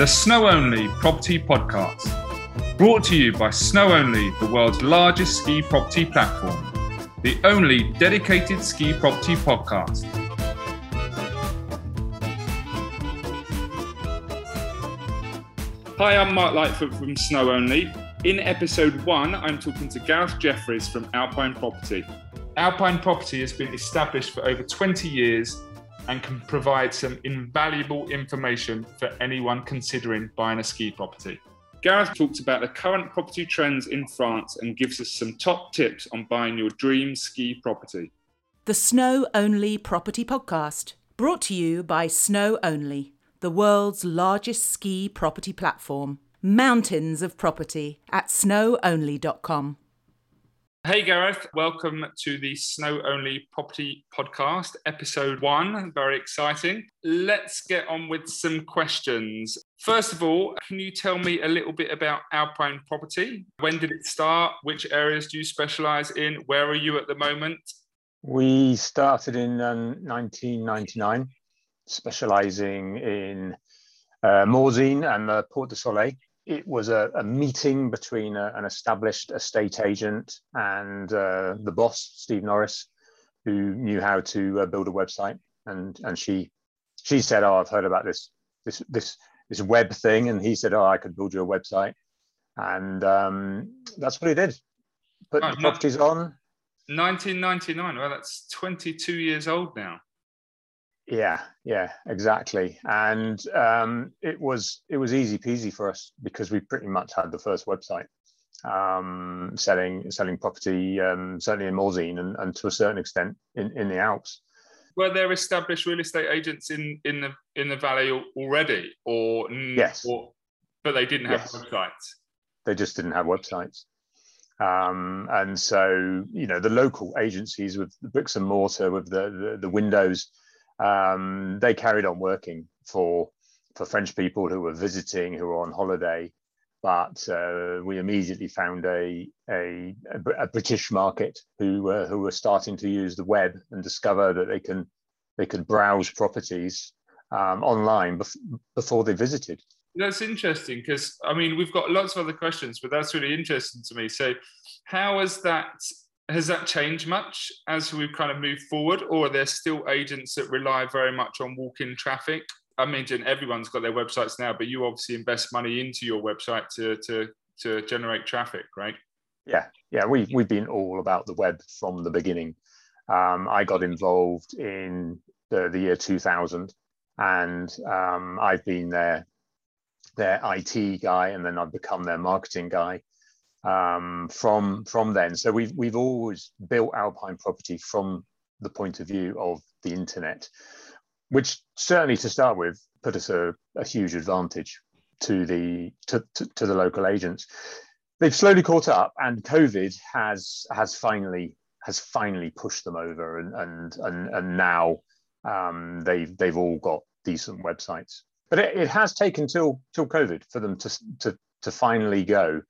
the Snow Only Property Podcast. Brought to you by Snow Only, the world's largest ski property platform, the only dedicated ski property podcast. Hi, I'm Mark Lightfoot from Snow Only. In episode one, I'm talking to Gareth Jefferies from Alpine Property. Alpine Property has been established for over 20 years and can provide some invaluable information for anyone considering buying a ski property. Gareth talks about the current property trends in France and gives us some top tips on buying your dream ski property. The Snow Only Property Podcast, brought to you by Snow Only, the world's largest ski property platform. Mountains of property at snowonly.com. Hey Gareth, welcome to the Snow Only Property Podcast, episode one. Very exciting. Let's get on with some questions. First of all, can you tell me a little bit about Alpine Property? When did it start? Which areas do you specialize in? Where are you at the moment? We started in um, 1999, specializing in uh, Morzine and the Portes du Soleil it was a, a meeting between a, an established estate agent and uh, the boss, Steve Norris, who knew how to uh, build a website. And and she she said, "Oh, I've heard about this this this this web thing," and he said, "Oh, I could build you a website." And um, that's what he did. Put the properties on. 1999. Well, that's 22 years old now. Yeah, yeah, exactly. And um, it was it was easy peasy for us because we pretty much had the first website um, selling selling property, um, certainly in Morzine and, and to a certain extent in, in the Alps. Were there established real estate agents in in the in the valley already, or yes, or, but they didn't have yes. websites. They just didn't have websites. Um, and so, you know, the local agencies with the bricks and mortar, with the, the, the windows, um, they carried on working for for French people who were visiting, who were on holiday. But uh, we immediately found a, a, a British market who who were starting to use the web and discover that they can they could browse properties um, online bef- before they visited. That's interesting because I mean we've got lots of other questions, but that's really interesting to me. So, how has that has that changed much as we've kind of moved forward, or are there still agents that rely very much on walk-in traffic? I mean, everyone's got their websites now, but you obviously invest money into your website to to to generate traffic, right? Yeah, yeah, we we've been all about the web from the beginning. Um, I got involved in the, the year 2000, and um, I've been their their IT guy, and then I've become their marketing guy um, from from then. So we've we've always built Alpine property from the point of view of the internet, which certainly to start with put us a, a huge advantage to the to, to, to, the local agents. They've slowly caught up, and COVID has has finally has finally pushed them over, and and and, and now um, they've they've all got decent websites. But it, it has taken till till COVID for them to to to finally go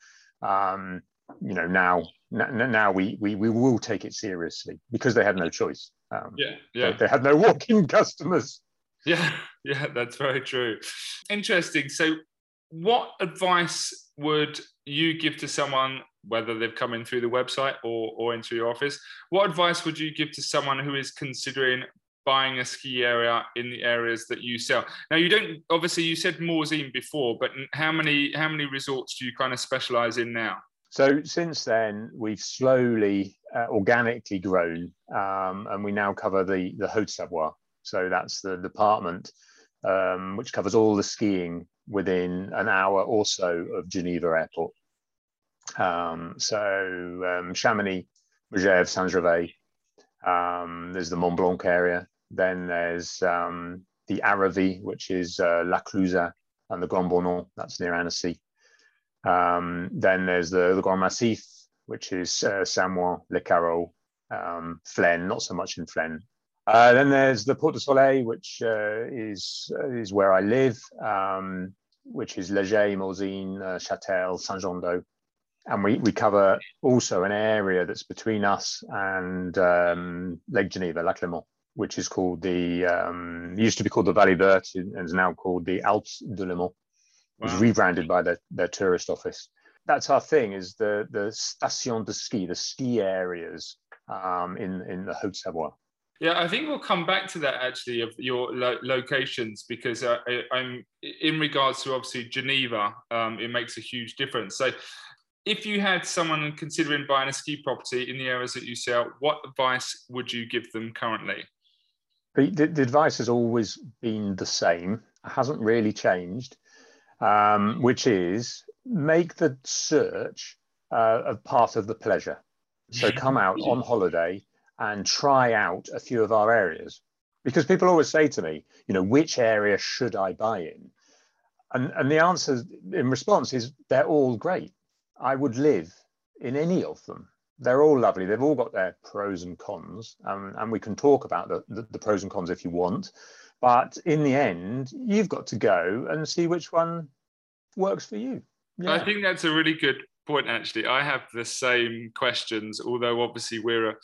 um, you know now now we, we we will take it seriously because they had no choice. Um, yeah yeah. they, they had no walk-in customers. Yeah yeah that's very true. Interesting. So what advice would you give to someone whether they've come in through the website or, or into your office? What advice would you give to someone who is considering buying a ski area in the areas that you sell. Now you don't obviously you said Morzine before, but how many how many resorts do you kind of specialize in now? So since then we've slowly uh, organically grown, um, and we now cover the the Haute Savoie. So that's the department um, which covers all the skiing within an hour or so of Geneva Airport. Um, so um, Chamonix, Megève, Saint-Gervais, um, there's the Mont Blanc area. Then there's um, the Aravis, which is uh, La Clusaz and the Grand Bornand, that's near Annecy. Um, then there's the, the Grand Massif, which is uh, Samoëns, Les Carroz, um, Flaine, not so much in Flaine. Uh, then there's the Portes du Soleil, which uh, is uh, is where I live, um, which is Les Gets, Morzine, uh, Châtel, Saint-Jean-d'Aulps and we, we cover also an area that's between us and um, Lake Geneva, Lac Léman, which is called the um, used to be called the Vallée Verte and is now called the Alpes de Léman. Wow. was rebranded by their, their tourist office. That's our thing is the the station de ski, the ski areas um, in in the Haute Savoie. Yeah, I think we'll come back to that actually of your lo- locations because uh, I, am in regards to obviously Geneva, um, it makes a huge difference. So, if you had someone considering buying a ski property in the areas that you sell, what advice would you give them currently? The, the advice has always been the same, it hasn't really changed, um, which is make the search uh, a part of the pleasure. So come out on holiday and try out a few of our areas. Because people always say to me, you know, which area should I buy in? And, and the answer in response is they're all great. I would live in any of them. They're all lovely. They've all got their pros and cons. Um, and we can talk about the, the, the pros and cons if you want. But in the end, you've got to go and see which one works for you. Yeah. I think that's a really good point, actually. I have the same questions, although obviously we're a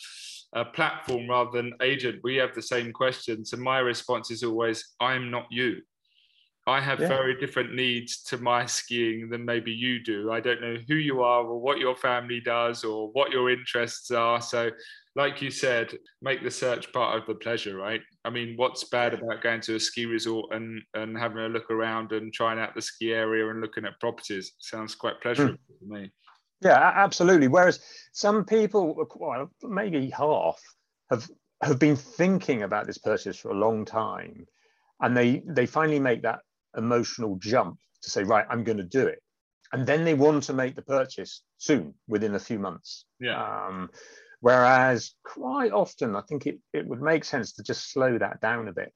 a platform rather than agent, we have the same questions. And my response is always, I'm not you. I have yeah. very different needs to my skiing than maybe you do. I don't know who you are or what your family does or what your interests are. So, like you said, make the search part of the pleasure, right? I mean, what's bad about going to a ski resort and, and having a look around and trying out the ski area and looking at properties? Sounds quite pleasurable mm. to me. Yeah, absolutely. Whereas some people, well, maybe half, have have been thinking about this purchase for a long time, and they they finally make that emotional jump to say, right, I'm going to do it, and then they want to make the purchase soon, within a few months. Yeah. Um, whereas quite often, I think it it would make sense to just slow that down a bit,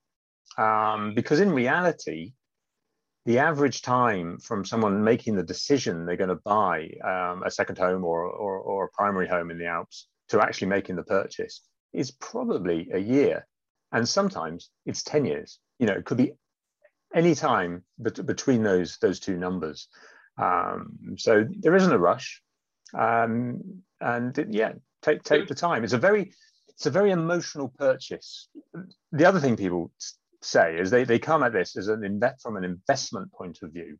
um, because in reality, the average time from someone making the decision they're going to buy um, a second home or, or, or, a primary home in the Alps to actually making the purchase is probably a year. And sometimes it's 10 years. You know, it could be any time bet- between those, those two numbers. Um, so there isn't a rush. Um, and yeah, take, take the time. It's a very, it's a very emotional purchase. The other thing people say is they, they come at this as an invest from an investment point of view.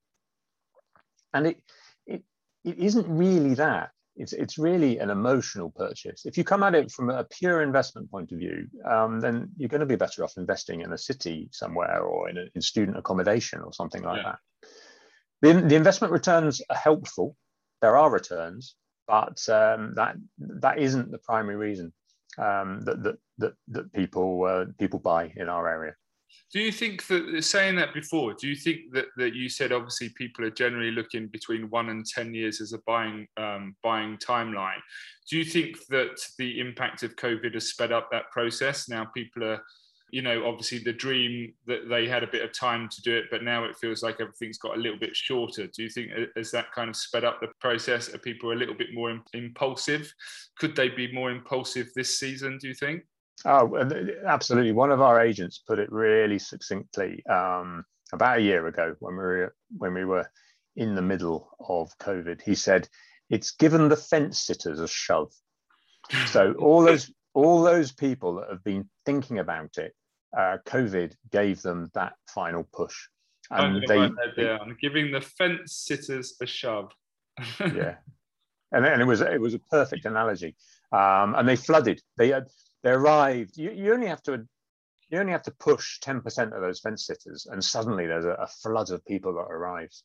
And it, it, it isn't really that. It's, it's really an emotional purchase. If you come at it from a pure investment point of view, um, then you're going to be better off investing in a city somewhere or in, a, in student accommodation or something like yeah. that. The, the investment returns are helpful. There are returns, but um, that that isn't the primary reason um, that, that, that, that people uh, people buy in our area. Do you think that saying that before? Do you think that, that you said obviously people are generally looking between one and ten years as a buying um, buying timeline? Do you think that the impact of COVID has sped up that process? Now people are, you know, obviously the dream that they had a bit of time to do it, but now it feels like everything's got a little bit shorter. Do you think uh, has that kind of sped up the process? Are people a little bit more impulsive? Could they be more impulsive this season? Do you think? Oh, absolutely. One of our agents put it really succinctly um, about a year ago when we were when we were in the middle of COVID. He said, "It's given the fence sitters a shove." So all those all those people that have been thinking about it, uh, COVID gave them that final push. And they, I'm giving the fence sitters a shove. yeah, and, and it was it was a perfect analogy. Um, and they flooded. They had they arrived. You, you only have to you only have to push 10% of those fence sitters, and suddenly there's a, a flood of people that arrives.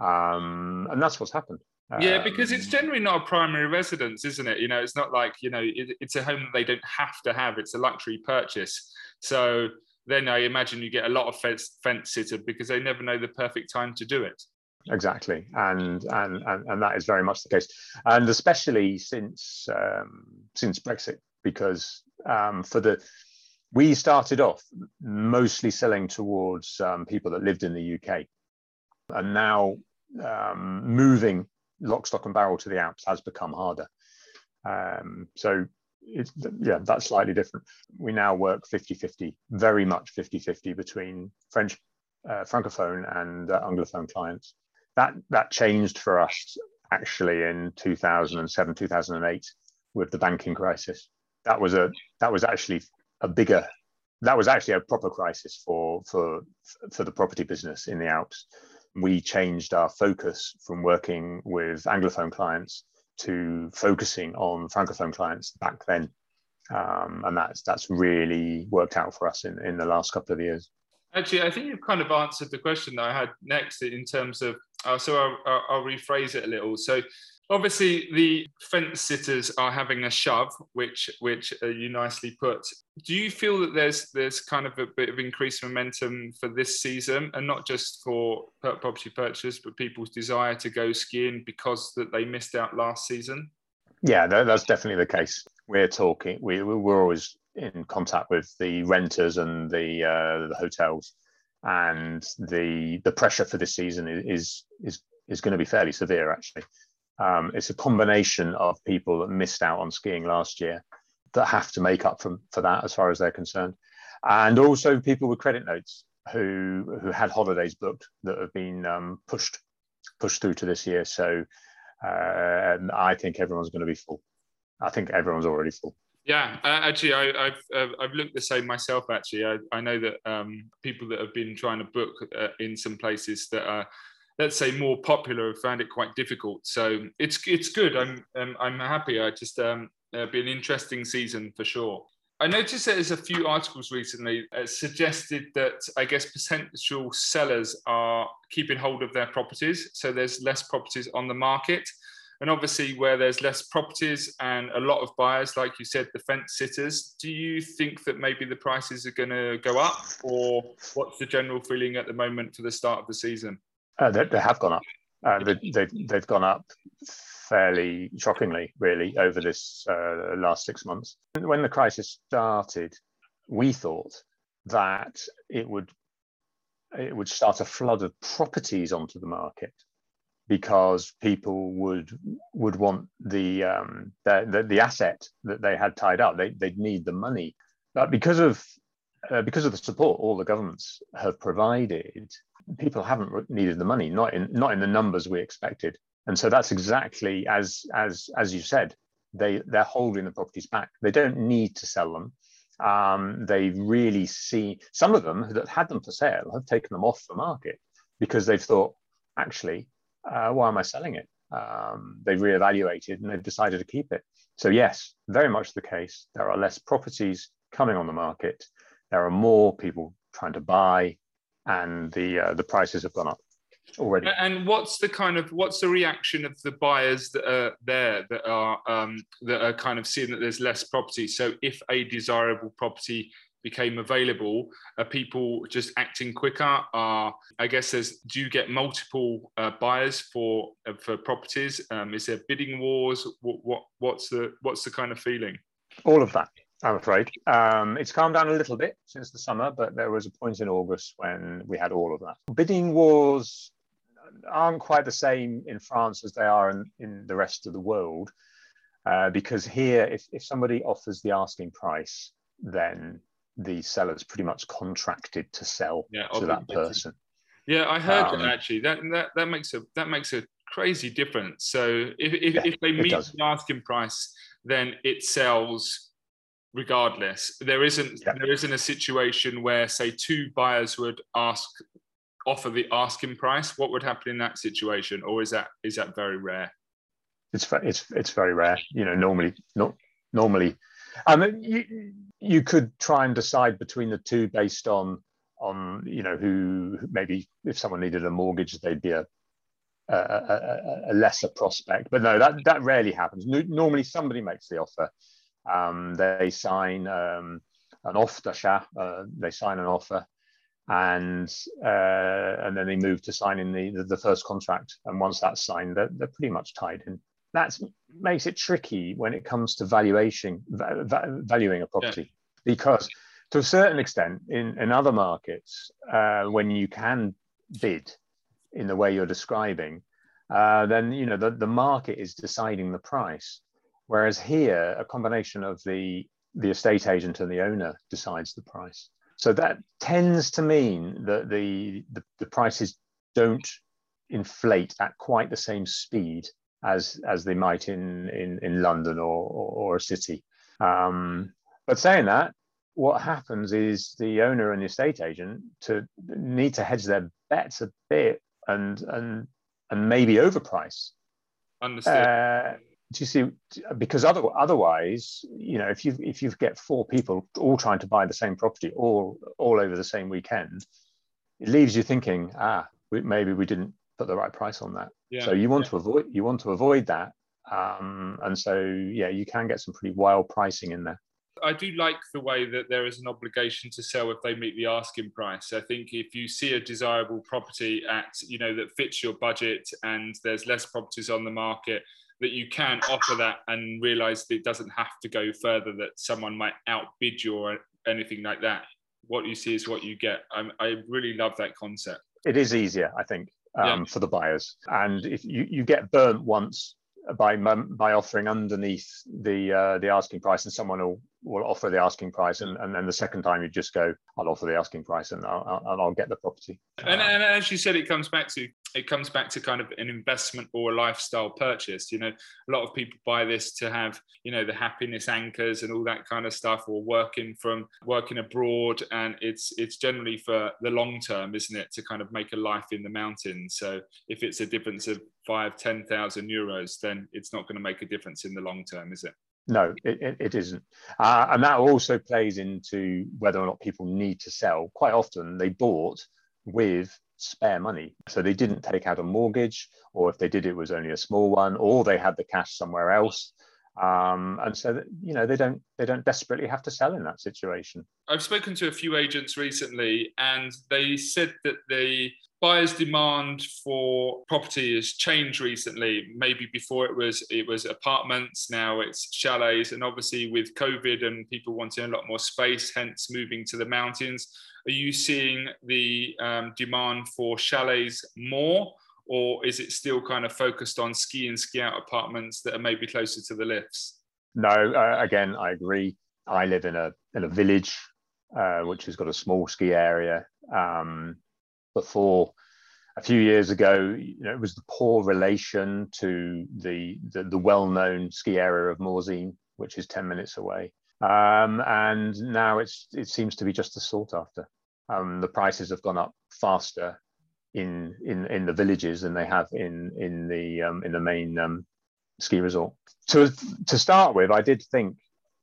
Um, and that's what's happened. Yeah, because it's um, generally not a primary residence, isn't it? You know, it's not like, you know, it, it's a home that they don't have to have, it's a luxury purchase. So then I imagine you get a lot of fence, fence sitter because they never know the perfect time to do it. Exactly, and and and, and that is very much the case, and especially since um, since Brexit, because um, for the we started off mostly selling towards um, people that lived in the UK, and now um, moving lock, stock, and barrel to the Alps has become harder. Um, so it's yeah, that's slightly different. We now work 50-50, very much 50-50 between French, uh, francophone, and uh, anglophone clients. That that changed for us actually in 2007, 2008 with the banking crisis that was a that was actually a bigger that was actually a proper crisis for for for the property business in the Alps we changed our focus from working with Anglophone clients to focusing on Francophone clients back then. Um, and that's that's really worked out for us in, in the last couple of years. Actually, I think you've kind of answered the question that I had next in terms of, uh, so I'll, I'll, rephrase it a little. So obviously the fence sitters are having a shove, which which uh, you nicely put. Do you feel that there's there's kind of a bit of increased momentum for this season, and not just for property purchase, but people's desire to go skiing because that they missed out last season? Yeah, that's definitely the case. We're talking. We we're always in contact with the renters and the uh, the hotels, and the the pressure for this season is is is going to be fairly severe. Actually, um, it's a combination of people that missed out on skiing last year that have to make up for, for that as far as they're concerned, and also people with credit notes who who had holidays booked that have been um, pushed pushed through to this year. So uh, I think everyone's going to be full. I think everyone's already full. Yeah, uh, actually, I, have uh, I've looked the same myself. Actually, I, I know that um, people that have been trying to book uh, in some places that are, let's say, more popular have found it quite difficult. So it's it's good. I'm um, I'm happy. I just um, it'll be an interesting season for sure. I noticed that there's a few articles recently suggested that I guess potential sellers are keeping hold of their properties, so there's less properties on the market. And obviously, where there's less properties and a lot of buyers, like you said, the fence sitters, do you think that maybe the prices are going to go up, or what's the general feeling at the moment for the start of the season? Uh, they, they, have gone up. Uh, they, they've, they've gone up fairly shockingly, really, over this uh, last six months. When the crisis started, we thought that it would it would start a flood of properties onto the market because people would would want the um, the, the, the asset that they had tied up. They they'd need the money, but because of uh, because of the support all the governments have provided, people haven't needed the money, not in not in the numbers we expected. And so that's exactly as as as you said, they they're holding the properties back. They don't need to sell them. Um, they really see some of them that had them for sale have taken them off the market because they've thought actually uh, why am I selling it? Um, they've reevaluated and they've decided to keep it. So, yes, very much the case. There are less properties coming on the market. There are more people trying to buy, and the uh, the prices have gone up already. And what's the kind of what's the reaction of the buyers that are there that are um, that are kind of seeing that there's less property? So, if a desirable property became available, are people just acting quicker? Are I guess there's do you get multiple uh, buyers for uh, for properties? Um, is there bidding wars? What, what what's the what's the kind of feeling? All of that. I'm afraid um, it's calmed down a little bit since the summer, but there was a point in August when we had all of that. Bidding wars aren't quite the same in France as they are in, in the rest of the world, uh, because here, if, if somebody offers the asking price, then the seller's pretty much contracted to sell yeah, to that person. Yeah, I heard um, that actually. That that that makes a that makes a crazy difference. So if if, yeah, if they meet the asking price, then it sells regardless. There isn't yeah. there isn't a situation where say two buyers would ask offer the asking price. What would happen in that situation, or is that is that very rare? It's it's it's very rare. You know, normally not normally um, you, you could try and decide between the two based on on you know who maybe if someone needed a mortgage they'd be a a, a, a lesser prospect. But no that that rarely happens. Normally somebody makes the offer. Um, they sign um, an offer uh, they sign an offer and uh, and then they move to signing the, the, the first contract. And once that's signed they're, they're pretty much tied in that makes it tricky when it comes to valuation va- valuing a property. Yeah. because to a certain extent in, in other markets uh, when you can bid in the way you're describing uh, then you know the, the market is deciding the price. Whereas here a combination of the the estate agent and the owner decides the price. So that tends to mean that the, the, the prices don't inflate at quite the same speed as as they might in in, in London or, or, or a city. Um, but saying that, what happens is the owner and the estate agent to need to hedge their bets a bit and and and maybe overprice. Understood. Uh, do you see? Because other, otherwise, you know, if you if you get four people all trying to buy the same property all all over the same weekend, it leaves you thinking, ah, we, maybe we didn't put the right price on that. Yeah. So you want yeah. to avoid you want to avoid that, um, and so yeah, you can get some pretty wild pricing in there. I do like the way that there is an obligation to sell if they meet the asking price. I think if you see a desirable property at, you know, that fits your budget and there's less properties on the market, that you can offer that and realize that it doesn't have to go further, that someone might outbid you or anything like that. What you see is what you get. I'm, i really love that concept. It is easier, I think, um, yeah. for the buyers. And if you, you get burnt once by by offering underneath the uh, the asking price, and someone will will offer the asking price, and, and then the second time you just go, I'll offer the asking price, and I'll, I'll, I'll get the property. And, and, as you said, it comes back to it comes back to kind of an investment or a lifestyle purchase. You know, a lot of people buy this to have you know the happiness anchors and all that kind of stuff, or working from working abroad, and it's it's generally for the long term, isn't it, to kind of make a life in the mountains. So if it's a difference of five, ten thousand euros, then it's not going to make a difference in the long term, is it? No, it, it, isn't. Uh, and that also plays into whether or not people need to sell. Quite often they bought with spare money. So they didn't take out a mortgage, or if they did, it was only a small one, or they had the cash somewhere else. Um, and so that, you know they don't they don't desperately have to sell in that situation. I've spoken to a few agents recently, and they said that the buyers' demand for property has changed recently. Maybe before it was it was apartments, now it's chalets, and obviously with COVID and people wanting a lot more space, hence moving to the mountains. Are you seeing the um, demand for chalets more, or is it still kind of focused on ski and ski out apartments that are maybe closer to the lifts? No, uh, again, I agree. I live in a in a village uh, which has got a small ski area. Um, before a few years ago, you know, it was the poor relation to the, the, the well-known ski area of Morzine, which is 10 minutes away. Um, and now it's it seems to be just as sought after. Um, the prices have gone up faster in in in the villages than they have in in the um, in the main um, ski resort. To to start with, I did think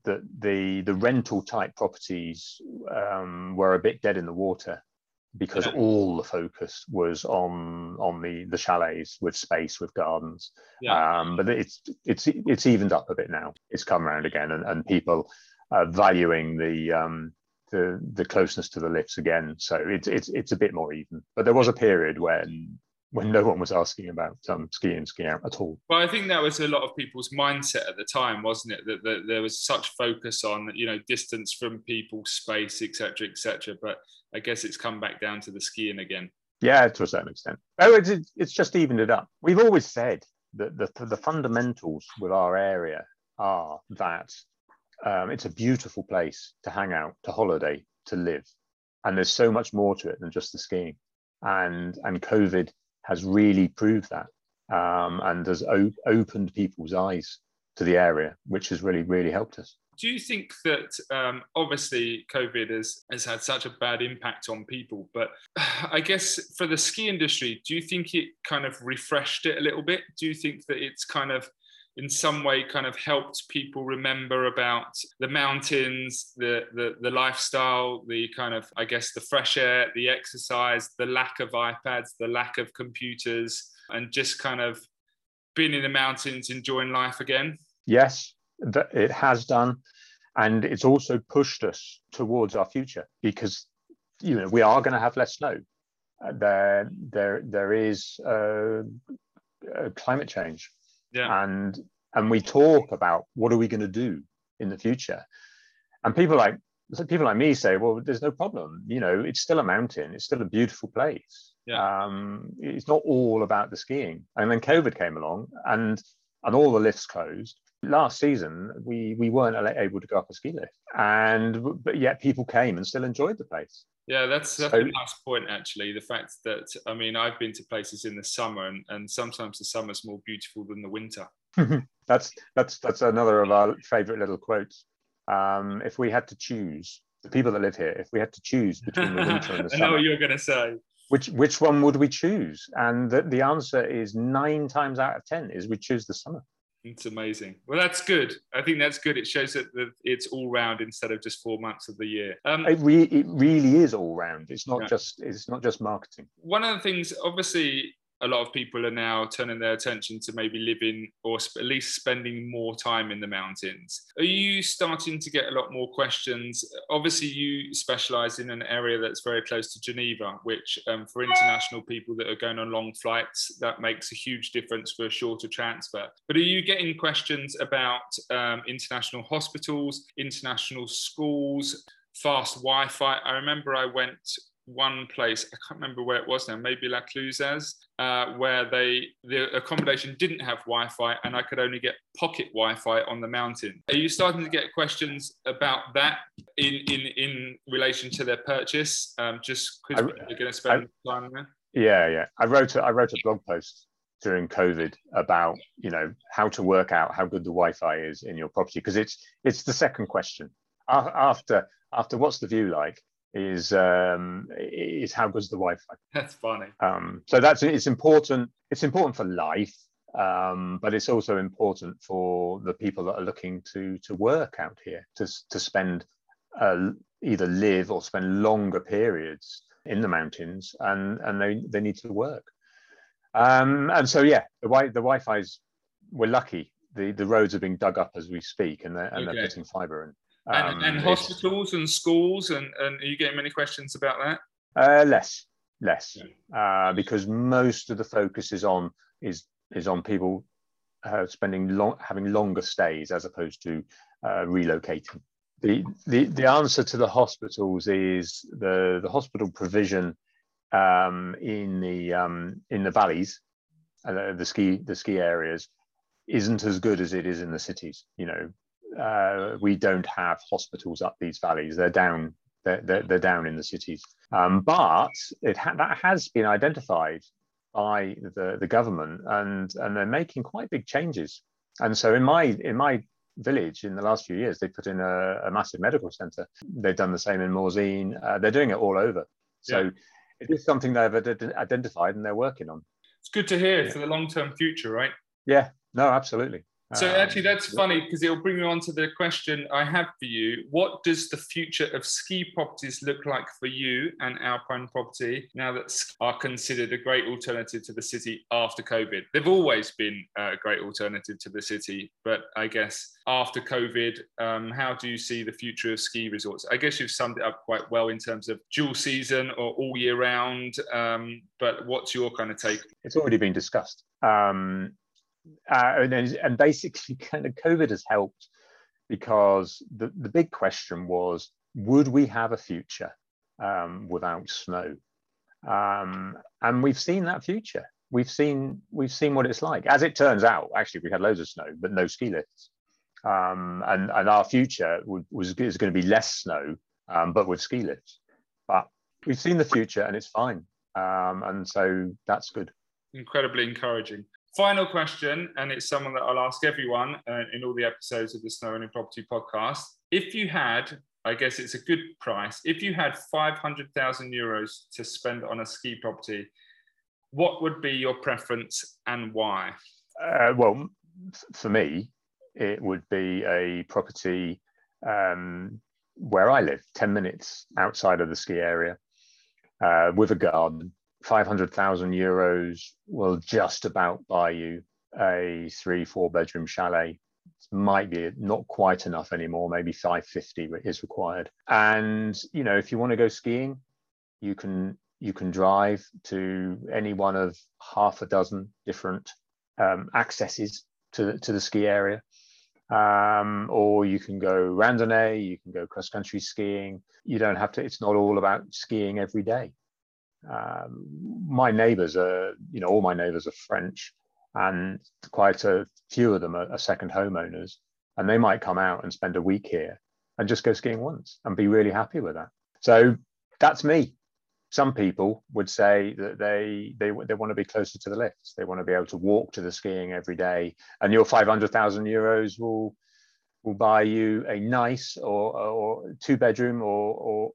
that the the rental type properties um, were a bit dead in the water because yeah. all the focus was on on the the chalets with space with gardens yeah. um, but it's it's it's evened up a bit now it's come around again and, and people are valuing the um the the closeness to the lifts again so it's it's it's a bit more even but there was a period when when no one was asking about um, skiing skiing out at all. Well, I think that was a lot of people's mindset at the time, wasn't it? That, that there was such focus on you know distance from people, space, etc., etc. But I guess it's come back down to the skiing again. Yeah, to a certain extent. Oh, it's it's just evened it up. We've always said that the the fundamentals with our area are that um, it's a beautiful place to hang out, to holiday, to live, and there's so much more to it than just the skiing. And and COVID has really proved that um, and has opened people's eyes to the area, which has really really helped us do you think that um, obviously COVID has, has had such a bad impact on people, but I guess for the ski industry, do you think it kind of refreshed it a little bit? Do you think that it's kind of in some way kind of helped people remember about the mountains, the, the, the lifestyle, the kind of, I guess, the fresh air, the exercise, the lack of iPads, the lack of computers, and just kind of being in the mountains, enjoying life again? Yes, it has done. And it's also pushed us towards our future because you know we are going to have less snow. Uh, there there there is uh, uh, climate change yeah. and and we talk about what are we going to do in the future? And people like people like me say well there's no problem. You know it's still a mountain. It's still a beautiful place. Yeah. um, it's not all about the skiing. And then covid came along and and all the lifts closed last season we we weren't able to go up a ski lift. And but yet people came and still enjoyed the place. Yeah that's that's so, a nice point actually the fact that i mean i've been to places in the summer and, and sometimes the summer's more beautiful than the winter. That's that's that's another of our favorite little quotes. Um, if we had to choose the people that live here if we had to choose between the winter and the summer i know what you're going to say. which which one would we choose? And the, the answer is nine times out of ten is we choose the summer. It's amazing. Well, that's good. I think that's good. It shows that it's all round instead of just four months of the year. Um, it, re- it really is all round. It's not yeah. just it's not just marketing. One of the things, obviously, a lot of people are now turning their attention to maybe living or at least spending more time in the mountains. Are you starting to get a lot more questions? Obviously, you specialize in an area that's very close to Geneva, which um, for international people that are going on long flights, that makes a huge difference for a shorter transfer. But are you getting questions about um, international hospitals, international schools? fast Wi-Fi. I remember I went one place, I can't remember where it was now, maybe La Clusaz, uh, where they the accommodation didn't have Wi-Fi and I could only get pocket Wi-Fi on the mountain. Are you starting to get questions about that in in, in relation to their purchase? Um, just because they're going to spend I, time there. Yeah, yeah. I wrote a, I wrote a blog post during COVID about you know how to work out how good the Wi-Fi is in your property because it's it's the second question after after what's the view like is um, is how good's the Wi-Fi. That's funny. Um, so that's it's important. It's important for life, um, but it's also important for the people that are looking to to work out here to to spend uh, either live or spend longer periods in the mountains, and and they they need to work. Um, and so yeah, the wi the Wi-Fi's we're lucky. The the roads are being dug up as we speak, and they're and okay. they're putting fibre in. And, um, and hospitals and schools, and, and are you getting many questions about that? Uh, less, less, yeah. uh, because most of the focus is on is is on people uh, spending long, having longer stays as opposed to uh, relocating. The, the the answer to the hospitals is the the hospital provision um, in the um, in the valleys, uh, the ski the ski areas, isn't as good as it is in the cities. You know, uh, we don't have hospitals up these valleys. They're down. They're, they're, they're down in the cities. Um, but it ha- that has been identified by the, the government, and and they're making quite big changes. And so in my in my village in the last few years, they put in a, a massive medical centre. They've done the same in Morzine. Uh, they're doing it all over. So yeah. it is something they've identified and they're working on. It's good to hear yeah. for the long term future, right? Yeah. No, absolutely. So um, actually, that's funny because it'll bring me on to the question I have for you. What does the future of ski properties look like for you and Alpine Property now that are considered a great alternative to the city after COVID? They've always been a great alternative to the city, but I guess after COVID, um, how do you see the future of ski resorts? I guess you've summed it up quite well in terms of dual season or all year round. Um, but what's your kind of take? It's already been discussed. Um, uh, and, and basically kind of COVID has helped because the, the big question was, would we have a future um, without snow? Um, and we've seen that future. We've seen we've seen what it's like. As it turns out, actually, we had loads of snow, but no ski lifts. Um, and and our future was is going to be less snow, um, but with ski lifts. But we've seen the future, and it's fine. Um, and so that's good. Incredibly encouraging. Final question, and it's someone that I'll ask everyone uh, in all the episodes of the Snow Only Property podcast. If you had, I guess it's a good price, if you had 500,000 euros to spend on a ski property, what would be your preference and why? Uh, well, for me, it would be a property um, where I live, 10 minutes outside of the ski area, uh, with a garden 500,000 euros will just about buy you a three, four bedroom chalet. It might be not quite enough anymore. Maybe 550 is required. And, you know, if you want to go skiing, you can, you can drive to any one of half a dozen different um, accesses to the, to the ski area. Um, or you can go randonnée, you can go cross country skiing. You don't have to, it's not all about skiing every day. Um, my neighbours are, you know, all my neighbours are French, and quite a few of them are, are second homeowners, and they might come out and spend a week here and just go skiing once and be really happy with that. So that's me. Some people would say that they they they want to be closer to the lifts. They want to be able to walk to the skiing every day, and your five hundred thousand euros will will buy you a nice or or two bedroom or or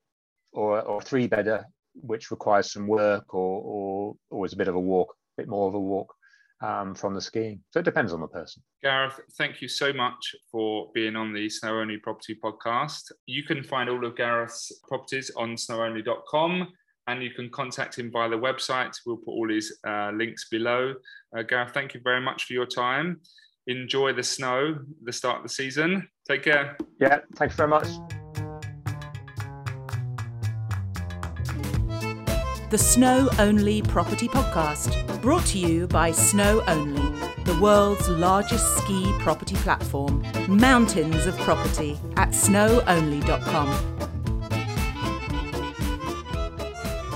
or, or three bedder which requires some work or, or, or is a bit of a walk, a bit more of a walk um, from the skiing. So it depends on the person. Gareth, thank you so much for being on the Snow Only Property Podcast. You can find all of Gareth's properties on snowonly.com and you can contact him via the website. We'll put all his uh, links below. Uh, Gareth, thank you very much for your time. Enjoy the snow, the start of the season. Take care. Yeah, thanks very much. The Snow Only Property Podcast, brought to you by Snow Only, the world's largest ski property platform. Mountains of property at snowonly.com.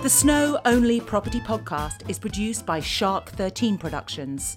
The Snow Only Property Podcast is produced by Shark 13 Productions.